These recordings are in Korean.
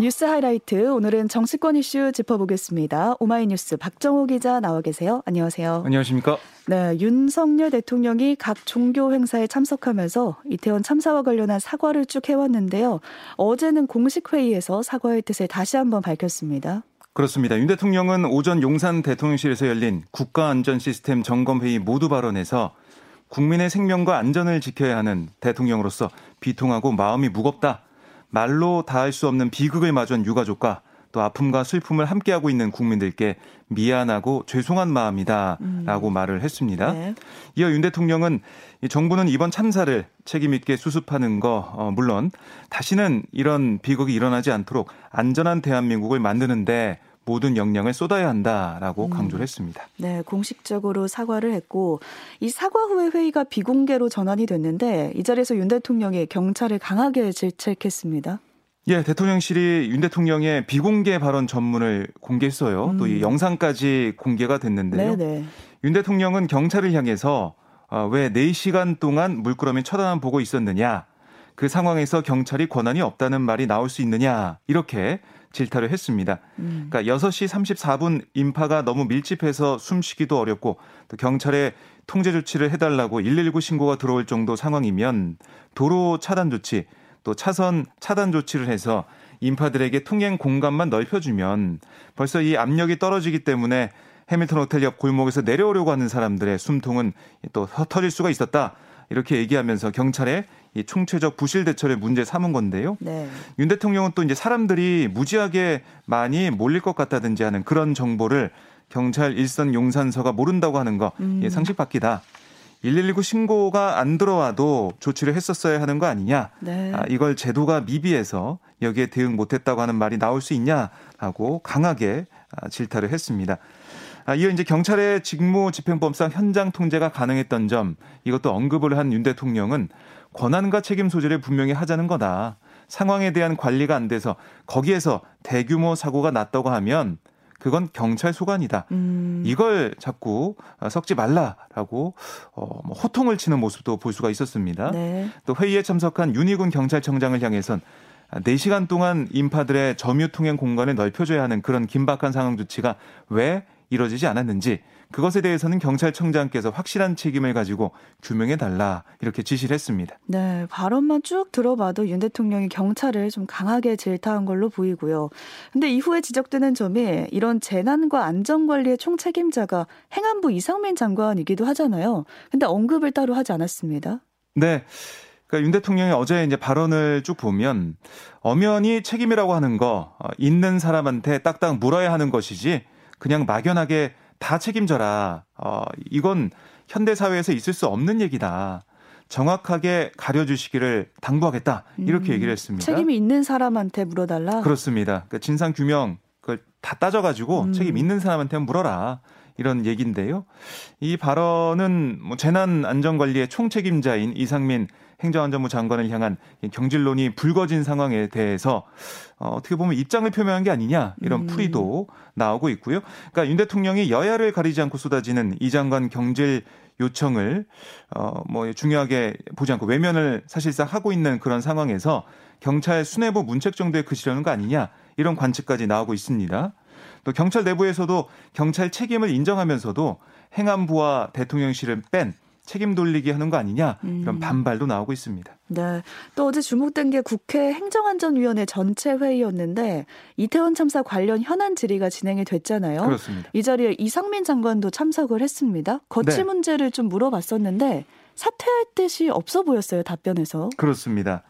뉴스 하이라이트 오늘은 정치권 이슈 짚어보겠습니다. 오마이뉴스 박정호 기자 나와 계세요. 안녕하세요. 안녕하십니까? 네, 윤석열 대통령이 각 종교 행사에 참석하면서 이태원 참사와 관련한 사과를 쭉 해왔는데요. 어제는 공식 회의에서 사과의 뜻을 다시 한번 밝혔습니다. 그렇습니다. 윤 대통령은 오전 용산 대통령실에서 열린 국가안전시스템 점검회의 모두 발언에서 국민의 생명과 안전을 지켜야 하는 대통령으로서 비통하고 마음이 무겁다. 말로 다할 수 없는 비극을 마주한 유가족과 또 아픔과 슬픔을 함께하고 있는 국민들께 미안하고 죄송한 마음이다 라고 음. 말을 했습니다. 네. 이어 윤 대통령은 정부는 이번 참사를 책임 있게 수습하는 거 어, 물론 다시는 이런 비극이 일어나지 않도록 안전한 대한민국을 만드는데 모든 역량을 쏟아야 한다라고 음. 강조를 했습니다. 네, 공식적으로 사과를 했고 이 사과 후에 회의가 비공개로 전환이 됐는데 이 자리에서 윤 대통령이 경찰을 강하게 질책했습니다. 예, 대통령실이 윤 대통령의 비공개 발언 전문을 공개했어요. 음. 또이 영상까지 공개가 됐는데요. 네네. 윤 대통령은 경찰을 향해서 어, 왜 4시간 동안 물끄러미 쳐다만 보고 있었느냐. 그 상황에서 경찰이 권한이 없다는 말이 나올 수 있느냐. 이렇게 질타를 했습니다. 음. 그러니까 6시 34분 인파가 너무 밀집해서 숨쉬기도 어렵고 또 경찰에 통제 조치를 해달라고 119 신고가 들어올 정도 상황이면 도로 차단 조치 또 차선 차단 조치를 해서 인파들에게 통행 공간만 넓혀주면 벌써 이 압력이 떨어지기 때문에 해밀턴 호텔 옆 골목에서 내려오려고 하는 사람들의 숨통은 또 터질 수가 있었다. 이렇게 얘기하면서 경찰의 이 총체적 부실 대처를 문제 삼은 건데요. 네. 윤 대통령은 또 이제 사람들이 무지하게 많이 몰릴 것 같다든지 하는 그런 정보를 경찰 일선 용산서가 모른다고 하는 거 음. 예, 상식 밖이다. 119 신고가 안 들어와도 조치를 했었어야 하는 거 아니냐. 네. 아, 이걸 제도가 미비해서 여기에 대응 못했다고 하는 말이 나올 수 있냐라고 강하게 아, 질타를 했습니다. 아, 이어 이제 경찰의 직무 집행법상 현장 통제가 가능했던 점 이것도 언급을 한 윤 대통령은 권한과 책임 소재를 분명히 하자는 거다. 상황에 대한 관리가 안 돼서 거기에서 대규모 사고가 났다고 하면 그건 경찰 소관이다. 음. 이걸 자꾸 섞지 말라라고 어, 뭐 호통을 치는 모습도 볼 수가 있었습니다. 네. 또 회의에 참석한 윤희군 경찰청장을 향해선 4시간 동안 인파들의 점유 통행 공간을 넓혀줘야 하는 그런 긴박한 상황 조치가 왜 이뤄지지 않았는지 그것에 대해서는 경찰청장께서 확실한 책임을 가지고 규명해 달라 이렇게 지시를 했습니다. 네, 발언만 쭉 들어봐도 윤 대통령이 경찰을 좀 강하게 질타한 걸로 보이고요. 근데 이후에 지적되는 점이 이런 재난과 안전관리의 총책임자가 행안부 이상민 장관이기도 하잖아요. 근데 언급을 따로 하지 않았습니다. 네. 그러니까 윤 대통령이 어제 이제 발언을 쭉 보면 엄연히 책임이라고 하는 거 어, 있는 사람한테 딱딱 물어야 하는 것이지 그냥 막연하게 다 책임져라. 어, 이건 현대 사회에서 있을 수 없는 얘기다. 정확하게 가려주시기를 당부하겠다. 이렇게 음, 얘기를 했습니다. 책임이 있는 사람한테 물어달라? 그렇습니다. 그러니까 진상 규명 그걸 다 따져가지고 음. 책임 있는 사람한테 물어라. 이런 얘기인데요. 이 발언은 뭐 재난 안전관리의 총책임자인 이상민 행정안전부 장관을 향한 경질론이 불거진 상황에 대해서 어, 어떻게 보면 입장을 표명한 게 아니냐 이런 음. 풀이도 나오고 있고요. 그러니까 윤 대통령이 여야를 가리지 않고 쏟아지는 이 장관 경질 요청을 어뭐 중요하게 보지 않고 외면을 사실상 하고 있는 그런 상황에서 경찰 수뇌부 문책 정도에 그치려는 거 아니냐 이런 관측까지 나오고 있습니다. 또 경찰 내부에서도 경찰 책임을 인정하면서도 행안부와 대통령실을 뺀 책임 돌리기 하는 거 아니냐 이런 음. 반발도 나오고 있습니다. 네. 또 어제 주목된 게 국회 행정안전위원회 전체 회의였는데 이태원 참사 관련 현안 질의가 진행이 됐잖아요. 그렇습니다. 이 자리에 이상민 장관도 참석을 했습니다. 거치 네. 문제를 좀 물어봤었는데 사퇴할 뜻이 없어 보였어요. 답변에서. 그렇습니다.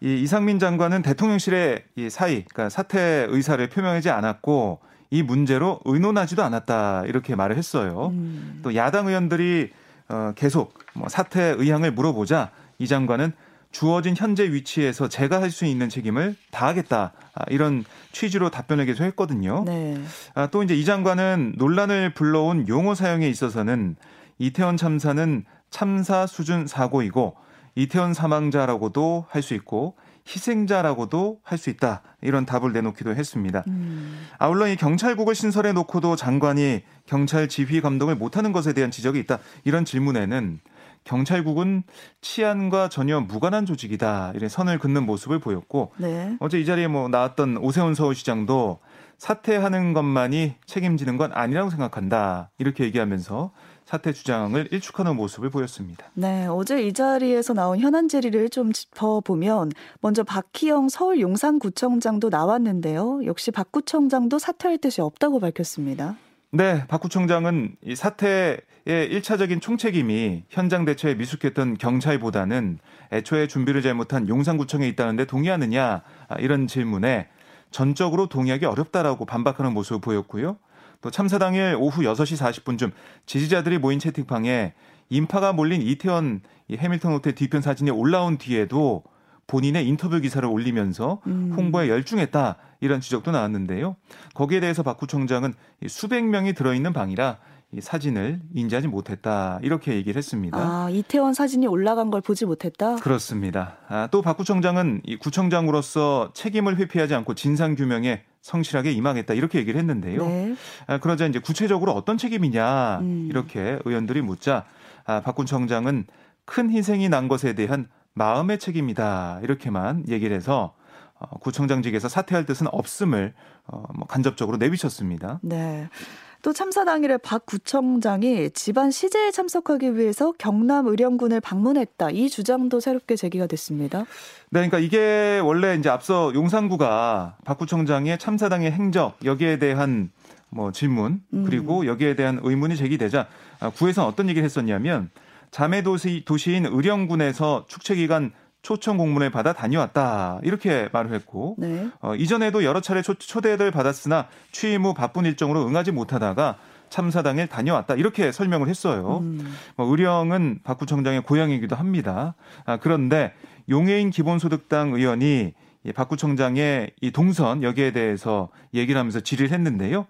이 이상민 장관은 대통령실의 이 사의, 그러니까 사퇴 의사를 표명하지 않았고 이 문제로 의논하지도 않았다 이렇게 말을 했어요. 음. 또 야당 의원들이 어, 계속 뭐 사퇴 의향을 물어보자 이 장관은 주어진 현재 위치에서 제가 할 수 있는 책임을 다하겠다 아, 이런 취지로 답변을 계속 했거든요. 네. 아, 또 이제 이 장관은 논란을 불러온 용어 사용에 있어서는 이태원 참사는 참사 수준 사고이고 이태원 사망자라고도 할 수 있고 희생자라고도 할 수 있다. 이런 답을 내놓기도 했습니다. 음. 아울러 이 경찰국을 신설해 놓고도 장관이 경찰 지휘 감독을 못하는 것에 대한 지적이 있다. 이런 질문에는 경찰국은 치안과 전혀 무관한 조직이다 이런 선을 긋는 모습을 보였고 네. 어제 이 자리에 뭐 나왔던 오세훈 서울시장도 사퇴하는 것만이 책임지는 건 아니라고 생각한다 이렇게 얘기하면서 사퇴 주장을 일축하는 모습을 보였습니다. 네, 어제 이 자리에서 나온 현안 질의를 좀 짚어보면 먼저 박희영 서울 용산구청장도 나왔는데요. 역시 박 구청장도 사퇴할 뜻이 없다고 밝혔습니다. 네, 박 구청장은 이 사태의 1차적인 총책임이 현장 대처에 미숙했던 경찰보다는 애초에 준비를 잘못한 용산구청에 있다는데 동의하느냐 아, 이런 질문에 전적으로 동의하기 어렵다라고 반박하는 모습을 보였고요. 또 참사 당일 오후 6시 40분쯤 지지자들이 모인 채팅방에 인파가 몰린 이태원 해밀턴 호텔 뒤편 사진이 올라온 뒤에도 본인의 인터뷰 기사를 올리면서 음. 홍보에 열중했다 이런 지적도 나왔는데요. 거기에 대해서 박 구청장은 수백 명이 들어있는 방이라 이 사진을 인지하지 못했다 이렇게 얘기를 했습니다. 아 이태원 사진이 올라간 걸 보지 못했다. 그렇습니다. 아, 또 박 구청장은 이 구청장으로서 책임을 회피하지 않고 진상 규명에 성실하게 임하겠다 이렇게 얘기를 했는데요. 네. 아, 그러자 이제 구체적으로 어떤 책임이냐 음. 이렇게 의원들이 묻자 아, 박 구청장은 큰 희생이 난 것에 대한 마음의 책임이다 이렇게만 얘기를 해서 어, 구청장직에서 사퇴할 뜻은 없음을 어, 뭐 간접적으로 내비쳤습니다. 네. 또 참사 당일에 박 구청장이 집안 시제에 참석하기 위해서 경남 의령군을 방문했다. 이 주장도 새롭게 제기가 됐습니다. 네, 그러니까 이게 원래 이제 앞서 용산구가 박 구청장의 참사 당의 행적 여기에 대한 뭐 질문 음. 그리고 여기에 대한 의문이 제기되자 아, 구에서 어떤 얘기를 했었냐면 자매 도시 도시인 의령군에서 축제 기간 초청 공문을 받아 다녀왔다 이렇게 말을 했고 네. 어, 이전에도 여러 차례 초, 초대를 받았으나 취임 후 바쁜 일정으로 응하지 못하다가 참사 당일 다녀왔다 이렇게 설명을 했어요. 음. 뭐 의령은 박 구청장의 고향이기도 합니다. 아, 그런데 용해인 기본소득당 의원이 박 구청장의 이 동선 여기에 대해서 얘기를 하면서 질의를 했는데요.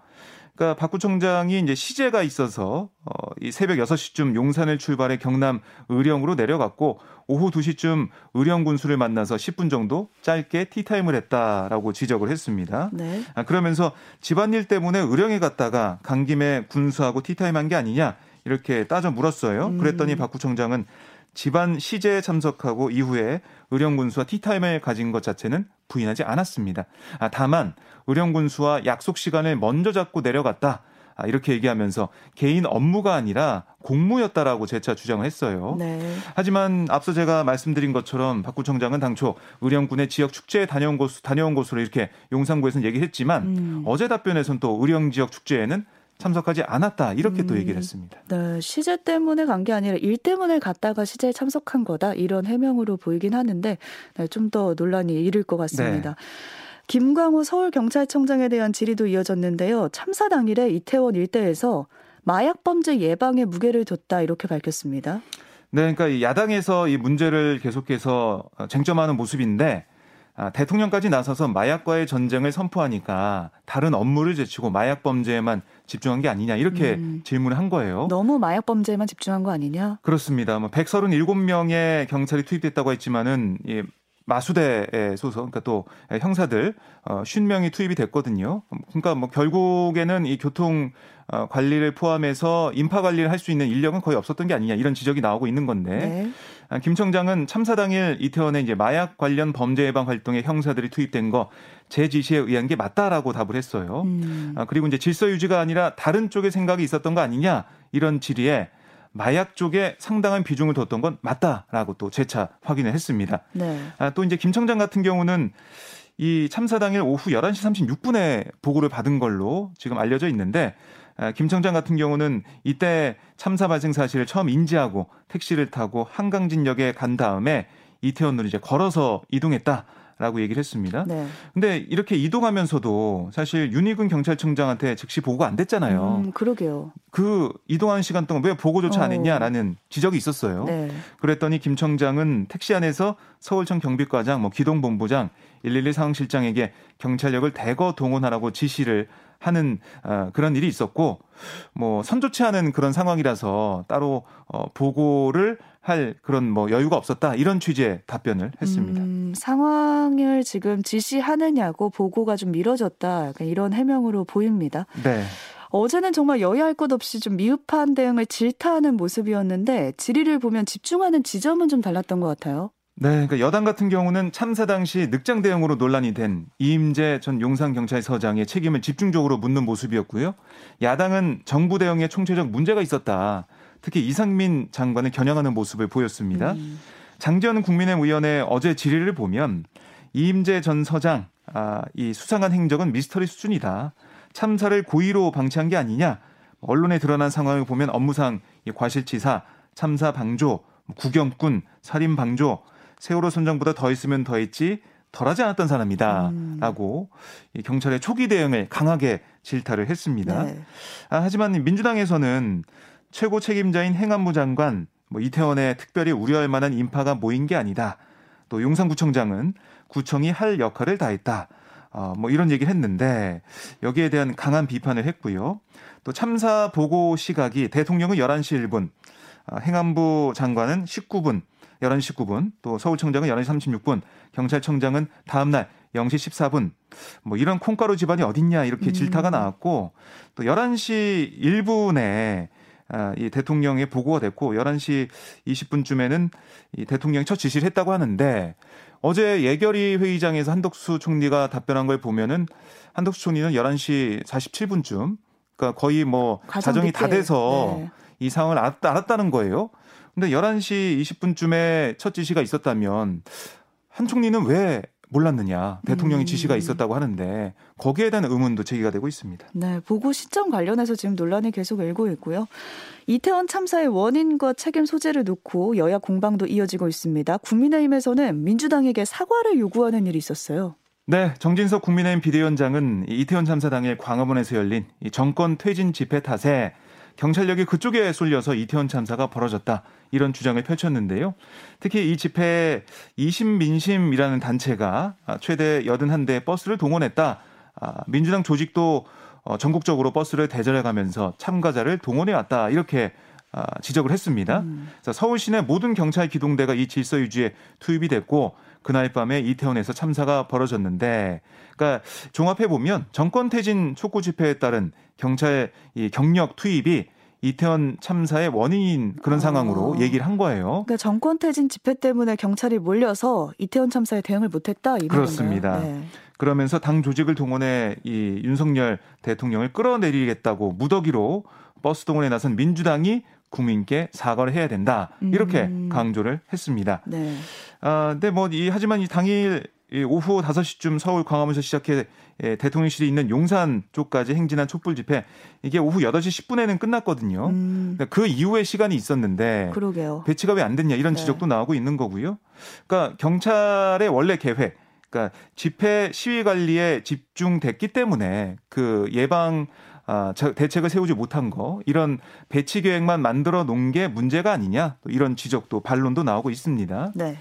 그러니까 박 구청장이 이제 시제가 있어서 어, 이 새벽 6시쯤 용산을 출발해 경남 의령으로 내려갔고 오후 2시쯤 의령 군수를 만나서 10분 정도 짧게 티타임을 했다라고 지적을 했습니다. 네. 아, 그러면서 집안일 때문에 의령에 갔다가 간 김에 군수하고 티타임 한 게 아니냐 이렇게 따져 물었어요. 음. 그랬더니 박 구청장은 집안 시제에 참석하고 이후에 의령군수와 티타임을 가진 것 자체는 부인하지 않았습니다. 아, 다만 의령군수와 약속 시간을 먼저 잡고 내려갔다. 아, 이렇게 얘기하면서 개인 업무가 아니라 공무였다라고 재차 주장을 했어요. 네. 하지만 앞서 제가 말씀드린 것처럼 박 구청장은 당초 의령군의 지역 축제에 다녀온 곳 다녀온 곳으로 이렇게 용산구에서는 얘기했지만 음. 어제 답변에서는 또 의령 지역 축제에는 참석하지 않았다 이렇게 음. 또 얘기를 했습니다. 네, 시제 때문에 간 게 아니라 일 때문에 갔다가 시제에 참석한 거다 이런 해명으로 보이긴 하는데 네, 좀더 논란이 일을 것 같습니다. 네. 김광호 서울경찰청장에 대한 질의도 이어졌는데요. 참사 당일에 이태원 일대에서 마약 범죄 예방에 무게를 뒀다 이렇게 밝혔습니다. 네, 그러니까 야당에서 이 문제를 계속해서 쟁점하는 모습인데 아, 대통령까지 나서서 마약과의 전쟁을 선포하니까 다른 업무를 제치고 마약 범죄에만 집중한 게 아니냐 이렇게 음. 질문을 한 거예요. 너무 마약 범죄에만 집중한 거 아니냐? 그렇습니다. 뭐 137명의 경찰이 투입됐다고 했지만은 이 마수대의 소속, 그러니까 또 형사들 어 50명이 투입이 됐거든요. 그러니까 뭐 결국에는 이 교통 어, 관리를 포함해서 인파 관리를 할 수 있는 인력은 거의 없었던 게 아니냐 이런 지적이 나오고 있는 건데 네. 아, 김 청장은 참사 당일 이태원에 이제 마약 관련 범죄 예방 활동에 형사들이 투입된 거 제 지시에 의한 게 맞다라고 답을 했어요. 음. 아, 그리고 이제 질서 유지가 아니라 다른 쪽의 생각이 있었던 거 아니냐 이런 질의에 마약 쪽에 상당한 비중을 뒀던 건 맞다라고 또 재차 확인을 했습니다. 네. 아, 또 이제 김 청장 같은 경우는 이 참사 당일 오후 11시 36분에 보고를 받은 걸로 지금 알려져 있는데 아, 김 청장 같은 경우는 이때 참사 발생 사실을 처음 인지하고 택시를 타고 한강진역에 간 다음에 이태원으로 이제 걸어서 이동했다. 라고 얘기를 했습니다. 네. 근데 이렇게 이동하면서도 사실 윤희근 경찰청장한테 즉시 보고가 안 됐잖아요. 음, 그러게요. 그 이동하는 시간 동안 왜 보고조차 안 어. 했냐라는 지적이 있었어요. 네. 그랬더니 김 청장은 택시 안에서 서울청 경비과장, 뭐 기동본부장, 112 상황실장에게 경찰력을 대거 동원하라고 지시를 하는 어, 그런 일이 있었고 뭐 선조치 않은 그런 상황이라서 따로 어, 보고를 할 그런 뭐 여유가 없었다 이런 취지의 답변을 했습니다. 음, 상황을 지금 지시하느냐고 보고가 좀 미뤄졌다 이런 해명으로 보입니다. 네. 어제는 정말 여야할 것 없이 좀 미흡한 대응을 질타하는 모습이었는데 질의를 보면 집중하는 지점은 좀 달랐던 것 같아요. 네, 그러니까 여당 같은 경우는 참사 당시 늑장 대응으로 논란이 된 이임재 전 용산경찰서장의 책임을 집중적으로 묻는 모습이었고요. 야당은 정부 대응에 총체적 문제가 있었다. 특히 이상민 장관을 겨냥하는 모습을 보였습니다. 음. 장지현 국민의힘 의원의 어제 질의를 보면 이임재 전 서장 아, 이 수상한 행적은 미스터리 수준이다. 참사를 고의로 방치한 게 아니냐. 언론에 드러난 상황을 보면 업무상 과실치사, 참사 방조, 구경꾼, 살인 방조, 세월호 선장보다 더 있으면 더 했지 덜하지 않았던 사람이다라고 음. 경찰의 초기 대응을 강하게 질타를 했습니다. 네. 아, 하지만 민주당에서는 최고 책임자인 행안부 장관 뭐 이태원에 특별히 우려할 만한 인파가 모인 게 아니다. 또 용산구청장은 구청이 할 역할을 다했다. 어, 뭐 이런 얘기를 했는데 여기에 대한 강한 비판을 했고요. 또 참사 보고 시각이 대통령은 11시 1분, 어, 행안부 장관은 19분, 11시 19분, 또 서울청장은 11시 36분, 경찰청장은 다음날 0시 14분, 뭐 이런 콩가루 집안이 어딨냐 이렇게 질타가 음. 나왔고 또 11시 1분에 아, 이 대통령의 보고가 됐고 11시 20분쯤에는 이 대통령이 첫 지시를 했다고 하는데 어제 예결위 회의장에서 한덕수 총리가 답변한 걸 보면은 한덕수 총리는 11시 47분쯤 그러니까 거의 뭐 자정이 다 돼서 네. 이 상황을 알았다, 알았다는 거예요. 근데 11시 20분쯤에 첫 지시가 있었다면 한 총리는 왜 몰랐느냐 대통령의 음. 지시가 있었다고 하는데 거기에 대한 의문도 제기가 되고 있습니다. 네, 보고 시점 관련해서 지금 논란이 계속 일고 있고요. 이태원 참사의 원인과 책임 소재를 놓고 여야 공방도 이어지고 있습니다. 국민의힘에서는 민주당에게 사과를 요구하는 일이 있었어요. 네, 정진석 국민의힘 비대위원장은 이태원 참사 당일 광화문에서 열린 정권 퇴진 집회 탓에 경찰력이 그쪽에 쏠려서 이태원 참사가 벌어졌다. 이런 주장을 펼쳤는데요. 특히 이 집회에 20민심이라는 단체가 최대 81대 버스를 동원했다. 아, 민주당 조직도 어, 전국적으로 버스를 대절해 가면서 참가자를 동원해 왔다. 이렇게 아, 지적을 했습니다. 음. 서울 시내 모든 경찰 기동대가 이 질서 유지에 투입이 됐고 그날 밤에 이태원에서 참사가 벌어졌는데 그러니까 종합해 보면 정권 퇴진 촉구 집회에 따른 경찰 이 경력 투입이 이태원 참사의 원인인 그런 상황으로 아. 얘기를 한 거예요. 그러니까 정권 퇴진 집회 때문에 경찰이 몰려서 이태원 참사에 대응을 못했다 이 그렇습니다. 네. 그러면서 당 조직을 동원해 이 윤석열 대통령을 끌어내리겠다고 무더기로 버스 동원에 나선 민주당이 국민께 사과를 해야 된다 이렇게 음. 강조를 했습니다. 네. 아, 근데 뭐 이 하지만 이 당일 이 오후 5시쯤 서울 광화문에서 시작해 예, 대통령실이 있는 용산 쪽까지 행진한 촛불 집회 이게 오후 8시 10분에는 끝났거든요. 음. 그 이후에 시간이 있었는데 그러게요. 배치가 왜 안 됐냐 이런 네. 지적도 나오고 있는 거고요. 그러니까 경찰의 원래 계획 그러니까 집회 시위 관리에 집중됐기 때문에 그 예방 아, 대책을 세우지 못한 거 이런 배치 계획만 만들어 놓은 게 문제가 아니냐 이런 지적도 반론도 나오고 있습니다. 네.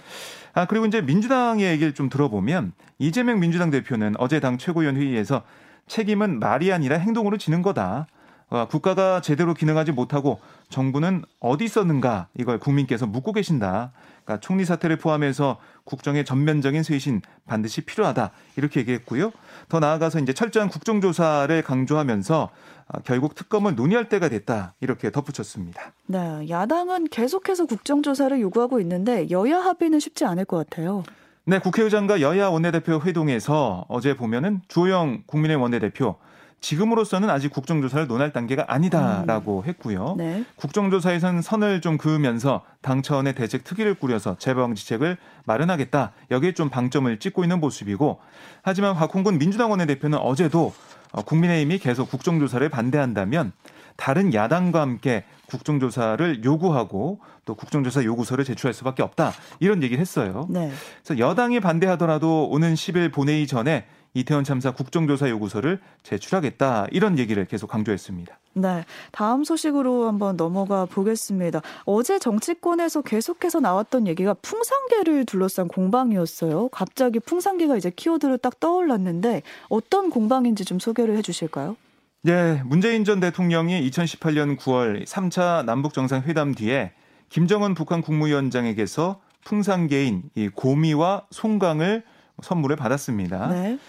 아, 그리고 이제 민주당의 얘기를 좀 들어보면 이재명 민주당 대표는 어제 당 최고위원 회의에서 책임은 말이 아니라 행동으로 지는 거다. 어, 국가가 제대로 기능하지 못하고 정부는 어디 있었는가 이걸 국민께서 묻고 계신다. 그러니까 총리 사태를 포함해서 국정의 전면적인 쇄신 반드시 필요하다 이렇게 얘기했고요. 더 나아가서 이제 철저한 국정조사를 강조하면서 아, 결국 특검을 논의할 때가 됐다 이렇게 덧붙였습니다. 네, 야당은 계속해서 국정조사를 요구하고 있는데 여야 합의는 쉽지 않을 것 같아요. 네, 국회의장과 여야 원내대표 회동에서 어제 보면은 주호영 국민의 원내대표 지금으로서는 아직 국정조사를 논할 단계가 아니다라고 음. 했고요. 네. 국정조사에선 선을 좀 그으면서 당 차원의 대책 특위를 꾸려서 재방지책을 마련하겠다. 여기에 좀 방점을 찍고 있는 모습이고 하지만 박홍근 민주당 원내대표는 어제도 어, 국민의힘이 계속 국정조사를 반대한다면 다른 야당과 함께 국정조사를 요구하고 또 국정조사 요구서를 제출할 수밖에 없다 이런 얘기를 했어요. 네. 그래서 여당이 반대하더라도 오는 10일 본회의 전에 이태원 참사 국정조사 요구서를 제출하겠다 이런 얘기를 계속 강조했습니다. 네, 다음 소식으로 한번 넘어가 보겠습니다. 어제 정치권에서 계속해서 나왔던 얘기가 풍산계를 둘러싼 공방이었어요. 갑자기 풍산계가 이제 키워드로 딱 떠올랐는데 어떤 공방인지 좀 소개를 해 주실까요? 네, 문재인 전 대통령이 2018년 9월 3차 남북 정상회담 뒤에 김정은 북한 국무위원장에게서 풍산계인 이 고미와 송강을 선물을 받았습니다. 네.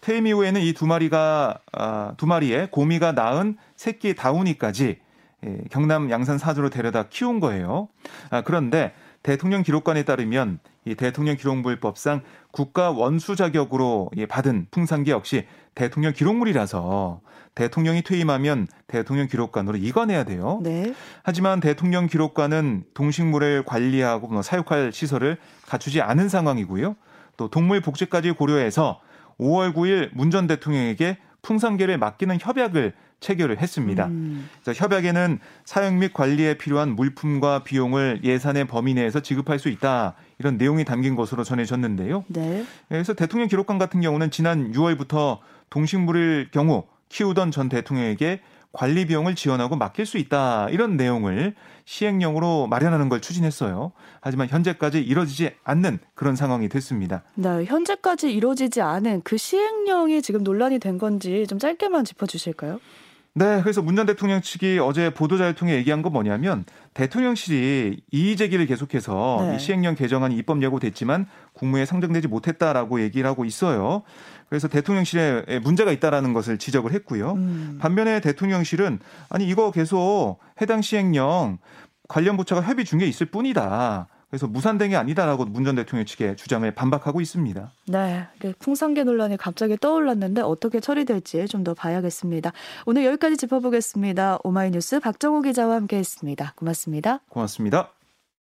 퇴임 이후에는 이 두 마리가 아, 두 마리의 고미가 낳은 새끼 다운이까지 예, 경남 양산 사주로 데려다 키운 거예요. 아, 그런데 대통령 기록관에 따르면 이 대통령 기록물법상 국가 원수 자격으로 받은 풍산계 역시 대통령 기록물이라서 대통령이 퇴임하면 대통령 기록관으로 이관해야 돼요. 네. 하지만 대통령 기록관은 동식물을 관리하고 뭐 사육할 시설을 갖추지 않은 상황이고요. 또 동물 복지까지 고려해서 5월 9일 문 전 대통령에게 풍산계를 맡기는 협약을 체결을 했습니다. 음. 협약에는 사용 및 관리에 필요한 물품과 비용을 예산의 범위 내에서 지급할 수 있다. 이런 내용이 담긴 것으로 전해졌는데요. 네. 그래서 대통령 기록관 같은 경우는 지난 6월부터 동식물일 경우 키우던 전 대통령에게 관리 비용을 지원하고 맡길 수 있다. 이런 내용을 시행령으로 마련하는 걸 추진했어요. 하지만 현재까지 이뤄지지 않는 그런 상황이 됐습니다. 네, 현재까지 이뤄지지 않은 그 시행령이 지금 논란이 된 건지 좀 짧게만 짚어 주실까요? 네, 그래서 문 전 대통령 측이 어제 보도자를 통해 얘기한 건 뭐냐면 대통령실이 이의 제기를 계속해서 네. 이 시행령 개정안이 입법 예고됐지만 국무에 상정되지 못했다라고 얘기를 하고 있어요. 그래서 대통령실에 문제가 있다라는 것을 지적을 했고요. 음. 반면에 대통령실은 아니 이거 계속 해당 시행령 관련 부처가 협의 중에 있을 뿐이다. 그래서 무산된 게 아니다라고 문 전 대통령 측의 주장을 반박하고 있습니다. 네, 풍산계 논란이 갑자기 떠올랐는데 어떻게 처리될지 좀 더 봐야겠습니다. 오늘 여기까지 짚어보겠습니다. 오마이뉴스 박정호 기자와 함께했습니다. 고맙습니다. 고맙습니다.